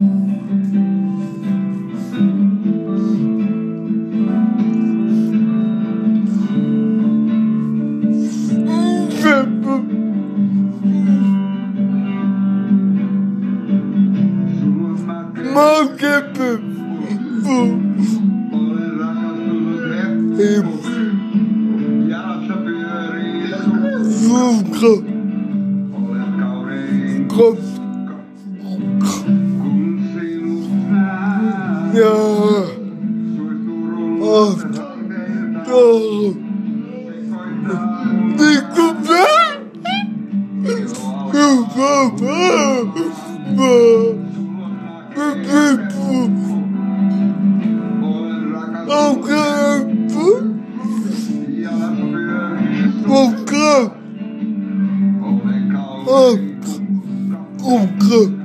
Mom, Я автор. Ты куда? Oh, God. Oh, God. Oh, God.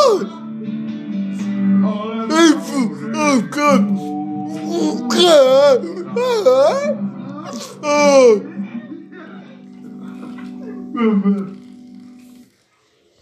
Oh! Oh God! Oh God! Oh! oh.